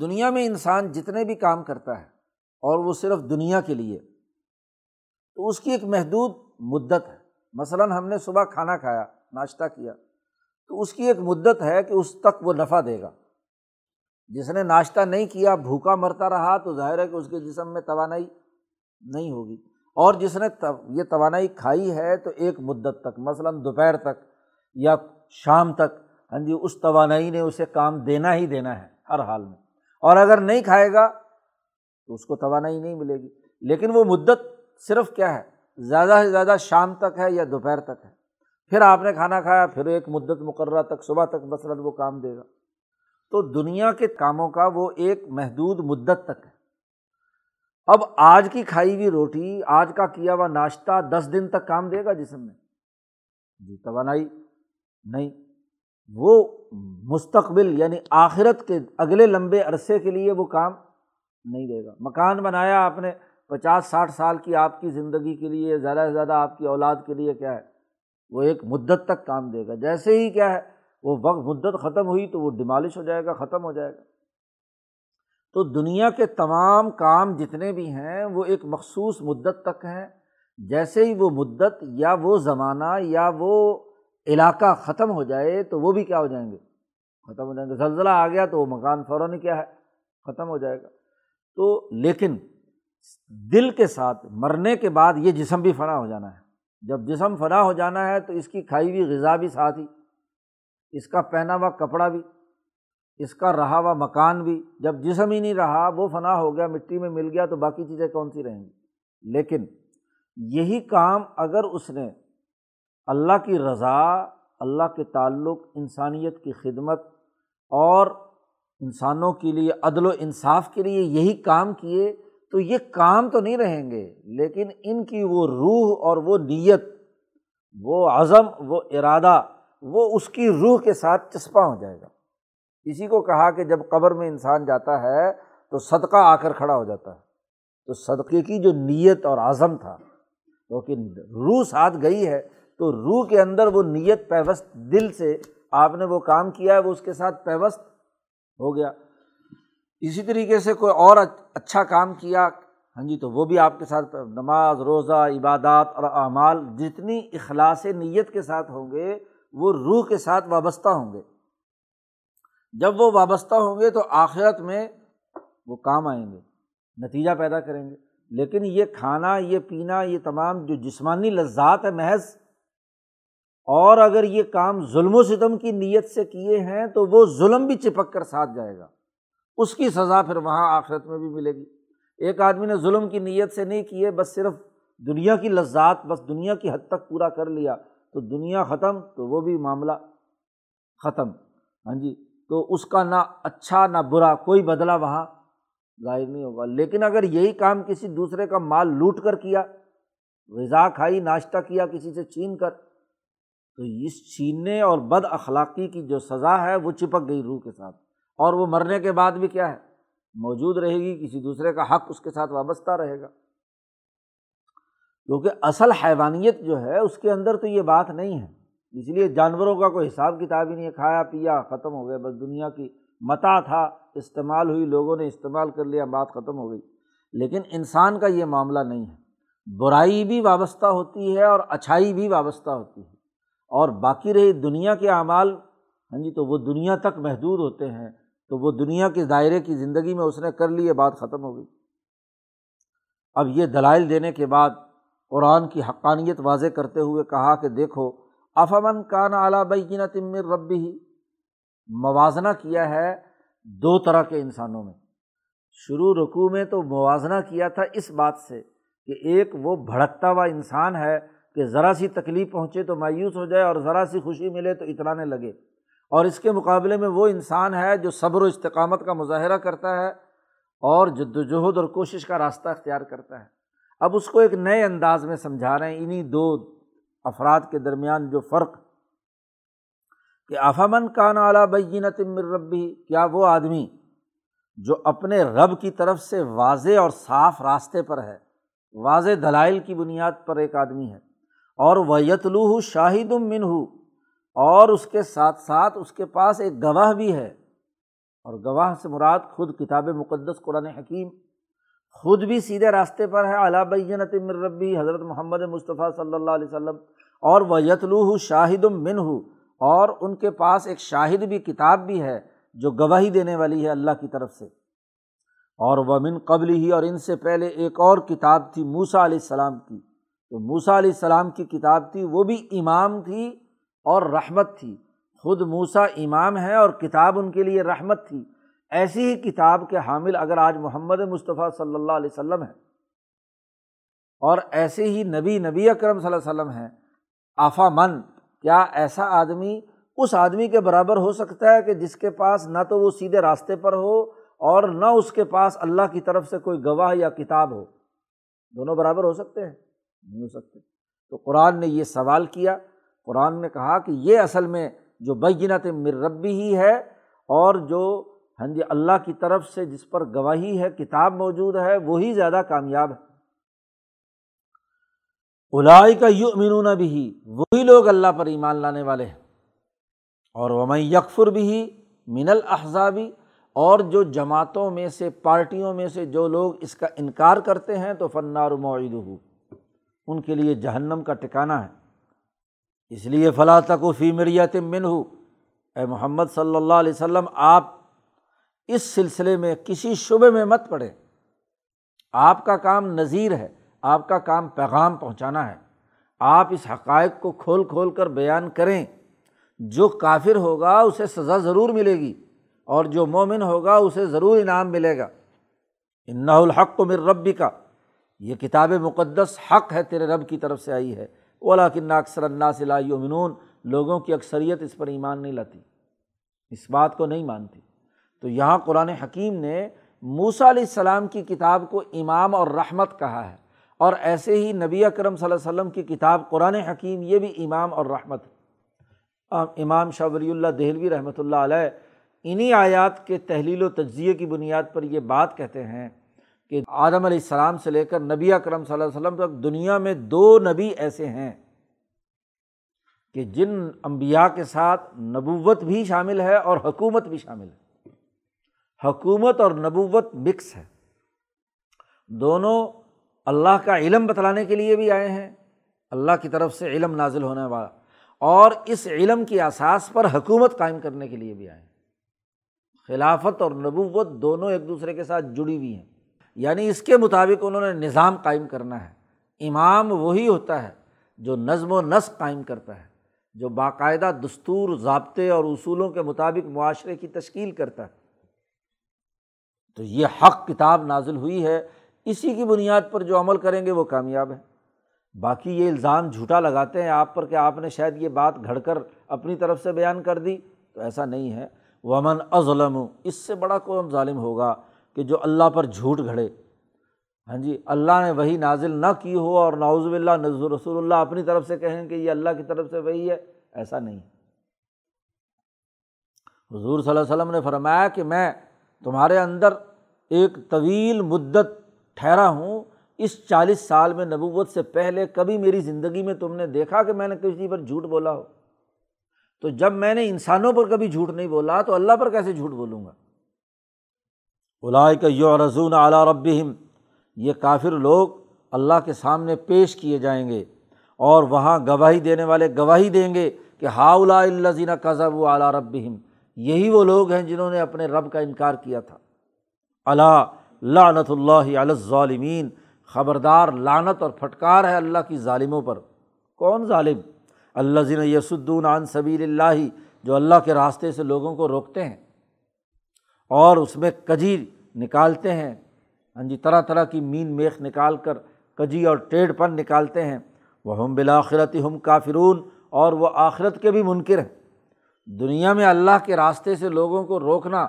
دنیا میں انسان جتنے بھی کام کرتا ہے، اور وہ صرف دنیا کے لیے، تو اس کی ایک محدود مدت ہے۔ مثلاً ہم نے صبح کھانا کھایا، ناشتہ کیا، تو اس کی ایک مدت ہے کہ اس تک وہ نفع دے گا۔ جس نے ناشتہ نہیں کیا، بھوکا مرتا رہا، تو ظاہر ہے کہ اس کے جسم میں توانائی نہیں ہوگی۔ اور جس نے یہ توانائی کھائی ہے، تو ایک مدت تک، مثلاً دوپہر تک یا شام تک ہاں جی اس توانائی نے اسے کام دینا ہی دینا ہے ہر حال میں۔ اور اگر نہیں کھائے گا، تو اس کو توانائی نہیں ملے گی۔ لیکن وہ مدت صرف کیا ہے؟ زیادہ سے زیادہ شام تک ہے یا دوپہر تک ہے؟ پھر آپ نے کھانا کھایا، پھر ایک مدت مقررہ تک، صبح تک مثلاً وہ کام دے گا۔ تو دنیا کے کاموں کا وہ ایک محدود مدت تک ہے۔ اب آج کی کھائی ہوئی روٹی، آج کا کیا ہوا ناشتہ دس دن تک کام دے گا جسم میں؟ جی توانائی نہیں۔ وہ مستقبل یعنی آخرت کے اگلے لمبے عرصے کے لیے وہ کام نہیں دے گا۔ مکان بنایا آپ نے پچاس ساٹھ سال کی آپ کی زندگی کے لیے، زیادہ سے زیادہ آپ کی اولاد کے لیے کیا ہے؟ وہ ایک مدت تک کام دے گا۔ جیسے ہی کیا ہے، وہ وقت، مدت ختم ہوئی تو وہ ڈیمالش ہو جائے گا، ختم ہو جائے گا۔ تو دنیا کے تمام کام جتنے بھی ہیں، وہ ایک مخصوص مدت تک ہیں۔ جیسے ہی وہ مدت یا وہ زمانہ یا وہ علاقہ ختم ہو جائے تو وہ بھی کیا ہو جائیں گے؟ ختم ہو جائیں گے۔ زلزلہ آ گیا تو وہ مکان فوراً کیا ہے؟ ختم ہو جائے گا۔ تو لیکن دل کے ساتھ مرنے کے بعد یہ جسم بھی فنا ہو جانا ہے۔ جب جسم فنا ہو جانا ہے تو اس کی کھائی ہوئی غذا بھی ساتھ ہی، اس کا پہنا ہوا کپڑا بھی، اس کا رہا ہوا مکان بھی۔ جب جسم ہی نہیں رہا، وہ فنا ہو گیا، مٹی میں مل گیا تو باقی چیزیں کون سی رہیں گی؟ لیکن یہی کام اگر اس نے اللہ کی رضا، اللہ کے تعلق، انسانیت کی خدمت اور انسانوں کے لیے عدل و انصاف کے لیے یہی کام کیے تو یہ کام تو نہیں رہیں گے، لیکن ان کی وہ روح اور وہ نیت، وہ عزم، وہ ارادہ، وہ اس کی روح کے ساتھ چسپاں ہو جائے گا۔ اسی کو کہا کہ جب قبر میں انسان جاتا ہے تو صدقہ آ کر کھڑا ہو جاتا ہے۔ تو صدقے کی جو نیت اور عزم تھا، کیونکہ روح ساتھ گئی ہے، تو روح کے اندر وہ نیت پیوست دل سے، آپ نے وہ کام کیا ہے، وہ اس کے ساتھ پیوست ہو گیا۔ اسی طریقے سے کوئی اور اچھا کام کیا ہاں جی تو وہ بھی آپ کے ساتھ نماز، روزہ، عبادات اور اعمال جتنی اخلاص نیت کے ساتھ ہوں گے، وہ روح کے ساتھ وابستہ ہوں گے۔ جب وہ وابستہ ہوں گے تو آخرت میں وہ کام آئیں گے، نتیجہ پیدا کریں گے۔ لیکن یہ کھانا، یہ پینا، یہ تمام جو جسمانی لذات ہے محض، اور اگر یہ کام ظلم و ستم کی نیت سے کیے ہیں تو وہ ظلم بھی چپک کر ساتھ جائے گا۔ اس کی سزا پھر وہاں آخرت میں بھی ملے گی۔ ایک آدمی نے ظلم کی نیت سے نہیں کیے، بس صرف دنیا کی لذات، بس دنیا کی حد تک پورا کر لیا۔ تو دنیا ختم، تو وہ بھی معاملہ ختم۔ ہاں جی تو اس کا نہ اچھا نہ برا کوئی بدلا وہاں ظاہر نہیں ہوگا۔ لیکن اگر یہی کام کسی دوسرے کا مال لوٹ کر کیا، غذا کھائی، ناشتہ کیا، کسی سے چھین کر، تو اس چھیننے اور بد اخلاقی کی جو سزا ہے، وہ چپک گئی روح کے ساتھ۔ اور وہ مرنے کے بعد بھی کیا ہے؟ موجود رہے گی، کسی دوسرے کا حق اس کے ساتھ وابستہ رہے گا۔ کیونکہ اصل حیوانیت جو ہے، اس کے اندر تو یہ بات نہیں ہے۔ اس لیے جانوروں کا کوئی حساب کتاب ہی نہیں ہے۔ کھایا، پیا، ختم ہو گیا، بس دنیا کی متا تھا، استعمال ہوئی، لوگوں نے استعمال کر لیا، بات ختم ہو گئی۔ لیکن انسان کا یہ معاملہ نہیں ہے۔ برائی بھی وابستہ ہوتی ہے اور اچھائی بھی وابستہ ہوتی ہے۔ اور باقی رہی دنیا کے اعمال ہاں جی تو وہ دنیا تک محدود ہوتے ہیں۔ تو وہ دنیا کے دائرے کی زندگی میں اس نے کر لی، یہ بات ختم ہو گئی۔ اب یہ دلائل دینے کے بعد قرآن کی حقانیت واضح کرتے ہوئے کہا کہ دیکھو افامن کان اعلیٰ بینہ تمر ربی ہی موازنہ کیا ہے دو طرح کے انسانوں میں۔ شروع رقوع میں تو موازنہ کیا تھا اس بات سے کہ ایک وہ بھڑکتا ہوا انسان ہے کہ ذرا سی تکلیف پہنچے تو مایوس ہو جائے اور ذرا سی خوشی ملے تو اترانے لگے۔ اور اس کے مقابلے میں وہ انسان ہے جو صبر و استقامت کا مظاہرہ کرتا ہے اور جد وجہد اور کوشش کا راستہ اختیار کرتا ہے۔ اب اس کو ایک نئے انداز میں سمجھا رہے ہیں۔ انہیں دو افراد کے درمیان جو فرق کہ افامن کان اعلیٰ بین تمر ربی کیا وہ آدمی جو اپنے رب کی طرف سے واضح اور صاف راستے پر ہے، واضح دلائل کی بنیاد پر ایک آدمی ہے، اور وہ یتلوح شاہد من اور اس کے ساتھ ساتھ اس کے پاس ایک گواہ بھی ہے۔ اور گواہ سے مراد خود کتاب مقدس، قرآن حکیم، خود بھی سیدھے راستے پر ہے۔ علا بینت من ربی، حضرت محمد مصطفیٰ صلی اللہ علیہ وسلم۔ اور وہ یتلوح شاہد من ہو اور ان کے پاس ایک شاہد بھی، کتاب بھی ہے جو گواہی دینے والی ہے اللہ کی طرف سے۔ اور وہ من قبل ہی اور ان سے پہلے ایک اور کتاب تھی موسا علیہ السلام کی۔ تو موسا علیہ السلام کی کتاب تھی، وہ بھی امام تھی۔ اور رحمت تھی۔ خود موسا امام ہے اور کتاب ان کے لیے رحمت تھی۔ ایسی ہی کتاب کے حامل اگر آج محمد مصطفیٰ صلی اللہ علیہ وسلم ہے اور ایسے ہی نبی نبی اکرم صلی اللہ علیہ وسلم ہیں۔ آفا من، کیا ایسا آدمی اس آدمی کے برابر ہو سکتا ہے کہ جس کے پاس نہ تو وہ سیدھے راستے پر ہو اور نہ اس کے پاس اللہ کی طرف سے کوئی گواہ یا کتاب ہو؟ دونوں برابر ہو سکتے ہیں؟ نہیں ہو سکتے۔ تو قرآن نے یہ سوال کیا قرآن نے کہا کہ یہ اصل میں جو بینت مر ربی ہی ہے اور جو ہاں جی اللہ کی طرف سے جس پر گواہی ہے، کتاب موجود ہے، وہی زیادہ کامیاب ہے۔ الائی کا یو امینون بھی وہی لوگ اللہ پر ایمان لانے والے ہیں۔ اور وم یکفر بھی من الحضابی اور جو جماعتوں میں سے، پارٹیوں میں سے جو لوگ اس کا انکار کرتے ہیں، تو فنار معید ہو ان کے لیے جہنم کا ٹکانا ہے۔ اس لیے فلاں تک و فی مریت من ہو اے محمد صلی اللہ علیہ وسلم، آپ اس سلسلے میں کسی شعبے میں مت پڑے آپ کا کام نظیر ہے، آپ کا کام پیغام پہنچانا ہے۔ آپ اس حقائق کو کھول کھول کر بیان کریں۔ جو کافر ہوگا، اسے سزا ضرور ملے گی۔ اور جو مومن ہوگا، اسے ضرور انعام ملے گا۔ انّا اولا کن اکثر اللہ صلاح منون لوگوں کی اکثریت اس پر ایمان نہیں لاتی۔ اس بات کو نہیں مانتی۔ تو یہاں قرآن حکیم نے موسا علیہ السلام کی کتاب کو امام اور رحمت کہا ہے۔ اور ایسے ہی نبی اکرم صلی اللہ علیہ وسلم کی کتاب قرآن حکیم، یہ بھی امام اور رحمت ہے۔ امام شاہ ولی اللہ دہلوی رحمۃ اللہ علیہ انہیں آیات کے تحلیل و تجزیے کی بنیاد پر یہ بات کہتے ہیں کہ آدم علیہ السلام سے لے کر نبی اکرم صلی اللہ علیہ وسلم تک دنیا میں دو نبی ایسے ہیں کہ جن امبیا کے ساتھ نبوت بھی شامل ہے اور حکومت بھی شامل ہے۔ حکومت اور نبوت مکس ہے۔ دونوں اللہ کا علم بتلانے کے لیے بھی آئے ہیں۔ اللہ کی طرف سے علم نازل ہونے والا۔ اور اس علم کی اساس پر حکومت قائم کرنے کے لیے بھی آئے ہیں۔ خلافت اور نبوت دونوں ایک دوسرے کے ساتھ جڑی ہوئی ہیں۔ یعنی اس کے مطابق انہوں نے نظام قائم کرنا ہے۔ امام وہی ہوتا ہے جو نظم و نسق قائم کرتا ہے، جو باقاعدہ دستور، ضابطے اور اصولوں کے مطابق معاشرے کی تشکیل کرتا ہے۔ تو یہ حق کتاب نازل ہوئی ہے، اسی کی بنیاد پر جو عمل کریں گے وہ کامیاب ہے باقی یہ الزام جھوٹا لگاتے ہیں آپ پر کہ آپ نے شاید یہ بات گھڑ کر اپنی طرف سے بیان کر دی، تو ایسا نہیں ہے۔ وہ امن ازلم اس سے بڑا کون ظالم ہوگا؟ کہ جو اللہ پر جھوٹ گھڑے۔ ہاں جی اللہ نے وہی نازل نہ کی ہو اور ناؤز اللہ نظر رسول اللہ اپنی طرف سے کہیں کہ یہ اللہ کی طرف سے وہی ہے، ایسا نہیں۔ حضور صلی اللہ علیہ وسلم نے فرمایا کہ میں تمہارے اندر ایک طویل مدت ٹھہرا ہوں۔ اس چالیس سال میں نبوت سے پہلے کبھی میری زندگی میں تم نے دیکھا کہ میں نے کسی پر جھوٹ بولا ہو؟ تو جب میں نے انسانوں پر کبھی جھوٹ نہیں بولا تو اللہ پر کیسے جھوٹ بولوں گا؟ کا یو رضون اعلیٰ رب یہ کافر لوگ اللہ کے سامنے پیش کیے جائیں گے اور وہاں گواہی دینے والے گواہی دیں گے کہ ہا اللہ زینہ قذب و اعلیٰ رب یہی وہ لوگ ہیں جنہوں نے اپنے رب کا انکار کیا تھا۔ اللہ لعنت اللہ علیہ ظالمین خبردار لعنت اور پھٹکار ہے اللہ کی ظالموں پر۔ کون ظالم؟ اللہ ذین یسدون عن سبیل اللہ، جو اللہ کے راستے سے لوگوں کو روکتے ہیں۔ اور اس میں کجی نکالتے ہیں۔ ہاں جی طرح طرح کی مین میخ نکال کر کجی اور ٹیڑھ پن نکالتے ہیں۔ وہ ہم بلاخرت ہم کافرون اور وہ آخرت کے بھی منکر ہیں۔ دنیا میں اللہ کے راستے سے لوگوں کو روکنا،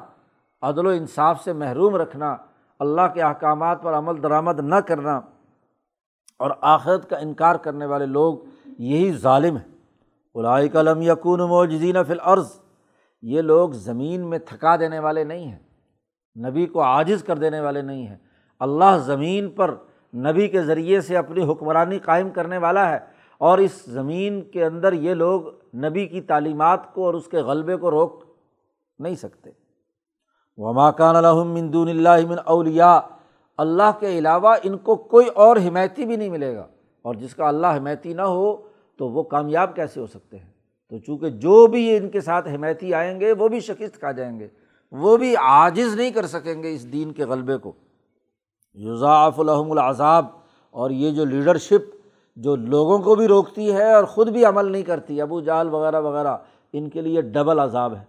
عدل و انصاف سے محروم رکھنا، اللہ کے احکامات پر عمل درآمد نہ کرنا اور آخرت کا انکار کرنے والے لوگ یہی ظالم ہیں۔ الائی قلم یقون موجزین فی العرض یہ لوگ زمین میں تھکا دینے والے نہیں ہیں، نبی کو عاجز کر دینے والے نہیں ہیں۔ اللہ زمین پر نبی کے ذریعے سے اپنی حکمرانی قائم کرنے والا ہے اور اس زمین کے اندر یہ لوگ نبی کی تعلیمات کو اور اس کے غلبے کو روک نہیں سکتے۔ و ماکان الحم مندون اللہ من اولیا اللہ کے علاوہ ان کو کوئی اور حمایتی بھی نہیں ملے گا۔ اور جس کا اللہ حمایتی نہ ہو تو وہ کامیاب کیسے ہو سکتے ہیں؟ تو چونکہ جو بھی ان کے ساتھ حمایتی آئیں گے، وہ بھی شکست کھا جائیں گے۔ وہ بھی عاجز نہیں کر سکیں گے اس دین کے غلبے کو۔ یوزاف الحم العذاب، اور یہ جو لیڈرشپ جو لوگوں کو بھی روکتی ہے اور خود بھی عمل نہیں کرتی، ابو جال وغیرہ وغیرہ، ان کے لیے ڈبل عذاب ہے۔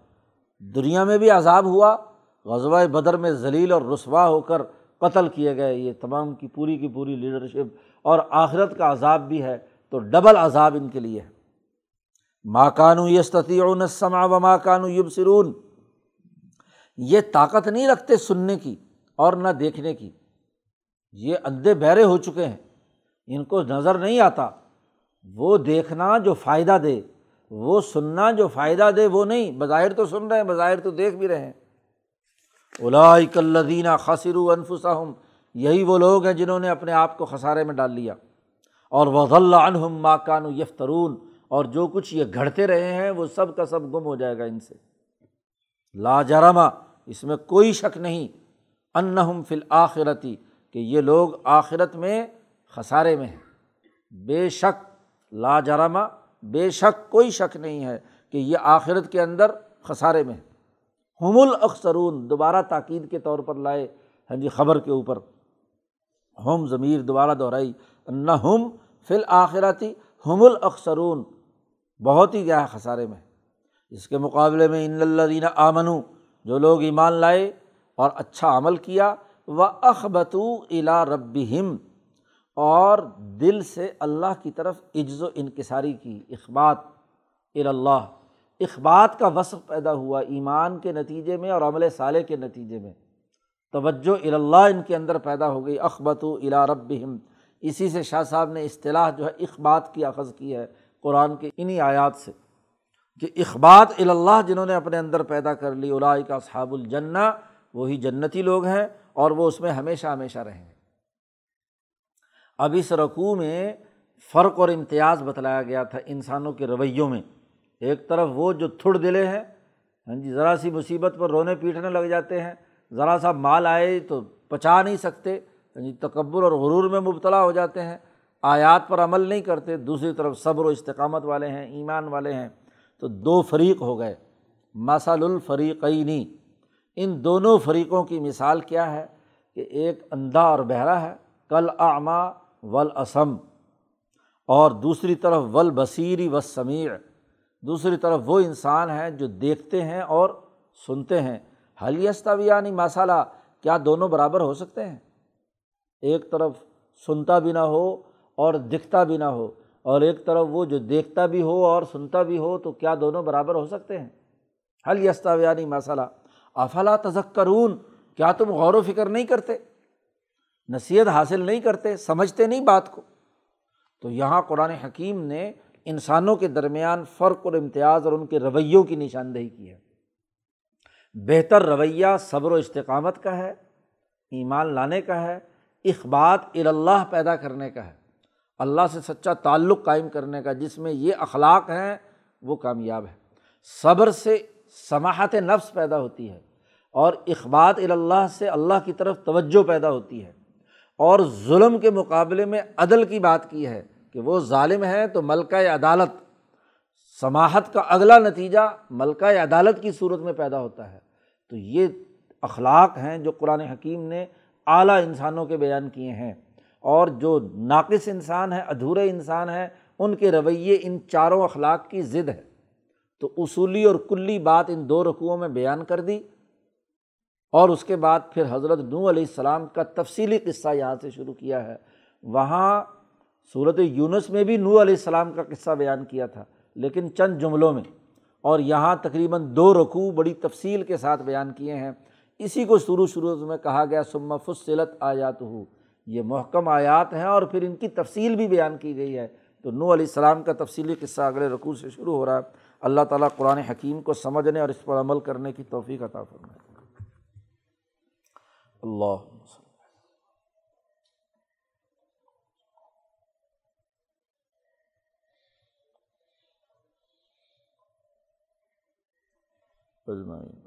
دنیا میں بھی عذاب ہوا، غزوہ بدر میں ذلیل اور رسوا ہو کر قتل کیے گئے۔ یہ تمام کی پوری کی پوری لیڈرشپ اور آخرت کا عذاب بھی ہے، تو ڈبل عذاب ان کے لیے ہے۔ ماکانو یستیٰ و ماکانو یب سرون یہ طاقت نہیں رکھتے سننے کی اور نہ دیکھنے کی۔ یہ اندھے بہرے ہو چکے ہیں۔ ان کو نظر نہیں آتا۔ وہ دیکھنا جو فائدہ دے، وہ سننا جو فائدہ دے، وہ نہیں۔ بظاہر تو سن رہے ہیں، بظاہر تو دیکھ بھی رہے ہیں۔ اولائک الدینہ خاصر انفسم یہی وہ لوگ ہیں جنہوں نے اپنے آپ کو خسارے میں ڈال لیا۔ اور وض اللہ عنہم ماکان یفترون۔ اور جو کچھ یہ گھڑتے رہے ہیں، وہ سب کا سب گم ہو جائے گا ان سے۔ لاجرما اس میں کوئی شک نہیں۔ انہم فل آخرتی کہ یہ لوگ آخرت میں خسارے میں ہیں۔ بے شک لاجرما بے شک کوئی شک نہیں ہے کہ یہ آخرت کے اندر خسارے میں ہم الاخسرون، دوبارہ تاکید کے طور پر لائے۔ ہاں جی خبر کے اوپر۔ ہم، ضمیر دوبارہ دہرائی۔ نہ ہم فل آخراتی ہم الاخسرون۔ بہت ہی گیا خسارے میں۔ اس کے مقابلے میں ان اللہ آمنو جو لوگ ایمان لائے اور اچھا عمل کیا و اخبتو الا رب اور دل سے اللہ کی طرف عجز و انکساری کی۔ اخبات اللہ اخبات کا وصف پیدا ہوا ایمان کے نتیجے میں اور عمل صالح کے نتیجے میں۔ توجہ اللہ ان کے اندر پیدا ہو گئی۔ اخبت الا رب اسی سے شاہ صاحب نے اصطلاح جو ہے اخبات کی اخذ کی ہے۔ قرآن کے انہیں آیات سے کہ اخبات اللہ جنہوں نے اپنے اندر پیدا کر لی الائی کا صحاب الجنّا وہی جنتی لوگ ہیں اور وہ اس میں ہمیشہ ہمیشہ رہیں گے۔ اب اس رقوع میں فرق اور امتیاز بتلایا گیا تھا انسانوں کے رویوں میں۔ ایک طرف وہ جو تھڑ دلے ہیں ہاں جی ذرا سی مصیبت پر رونے پیٹنے لگ جاتے ہیں، ذرا سا مال آئے تو پچا نہیں سکتے ہاں جی تکبر اور غرور میں مبتلا ہو جاتے ہیں۔ آیات پر عمل نہیں کرتے، دوسری طرف صبر و استقامت والے ہیں، ایمان والے ہیں، تو دو فریق ہو گئے۔ مثل الفریقینی ان دونوں فریقوں کی مثال کیا ہے؟ کہ ایک اندھا اور بہرا ہے، کل آما ولاسم اور دوسری طرف ول بصیری و سمیع دوسری طرف وہ انسان ہیں جو دیکھتے ہیں اور سنتے ہیں۔ حلیستوی یعنی مسالہ کیا دونوں برابر ہو سکتے ہیں؟ ایک طرف سنتا بھی نہ ہو اور دکھتا بھی نہ ہو۔ اور ایک طرف وہ جو دیکھتا بھی ہو اور سنتا بھی ہو تو کیا دونوں برابر ہو سکتے ہیں؟ حل یستاویانی مسئلہ۔ افلا تذکرون؟ کیا تم غور و فکر نہیں کرتے؟ نصیحت حاصل نہیں کرتے، سمجھتے نہیں بات کو۔ تو یہاں قرآن حکیم نے انسانوں کے درمیان فرق اور امتیاز اور ان کے رویوں کی نشاندہی کی ہے۔ بہتر رویہ صبر و استقامت کا ہے، ایمان لانے کا ہے، اخبات اللہ پیدا کرنے کا ہے۔ اللہ سے سچا تعلق قائم کرنے کا جس میں یہ اخلاق ہیں، وہ کامیاب ہے صبر سے سماحت نفس پیدا ہوتی ہے اور اخبات اللہ سے اللہ کی طرف توجہ پیدا ہوتی ہے۔ اور ظلم کے مقابلے میں عدل کی بات کی ہے کہ وہ ظالم ہے تو ملکہ عدالت، سماحت کا اگلا نتیجہ ملکہ عدالت کی صورت میں پیدا ہوتا ہے۔ تو یہ اخلاق ہیں جو قرآن حکیم نے اعلیٰ انسانوں کے بیان کیے ہیں۔ اور جو ناقص انسان ہیں ادھورے انسان ہیں ان کے رویے ان چاروں اخلاق کی ضد ہے۔ تو اصولی اور کلی بات ان دو رقوؤں میں بیان کر دی۔ اور اس کے بعد پھر حضرت نو علیہ السلام کا تفصیلی قصہ یہاں سے شروع کیا ہے۔ وہاں صورت یونس میں بھی نو علیہ السلام کا قصہ بیان کیا تھا، لیکن چند جملوں میں۔ اور یہاں تقریباً دو رقوع بڑی تفصیل کے ساتھ بیان کیے ہیں۔ اسی کو شروع شروع میں کہا گیا سما فصلت آیات ہو یہ محکم آیات ہیں اور پھر ان کی تفصیل بھی بیان کی گئی ہے۔ تو نو علیہ السلام کا تفصیلی قصہ اگلے رقوع سے شروع ہو رہا ہے۔ اللہ تعالیٰ قرآن حکیم کو سمجھنے اور اس پر عمل کرنے کی توفیق عطا فرمائے۔ اللہ اجمعین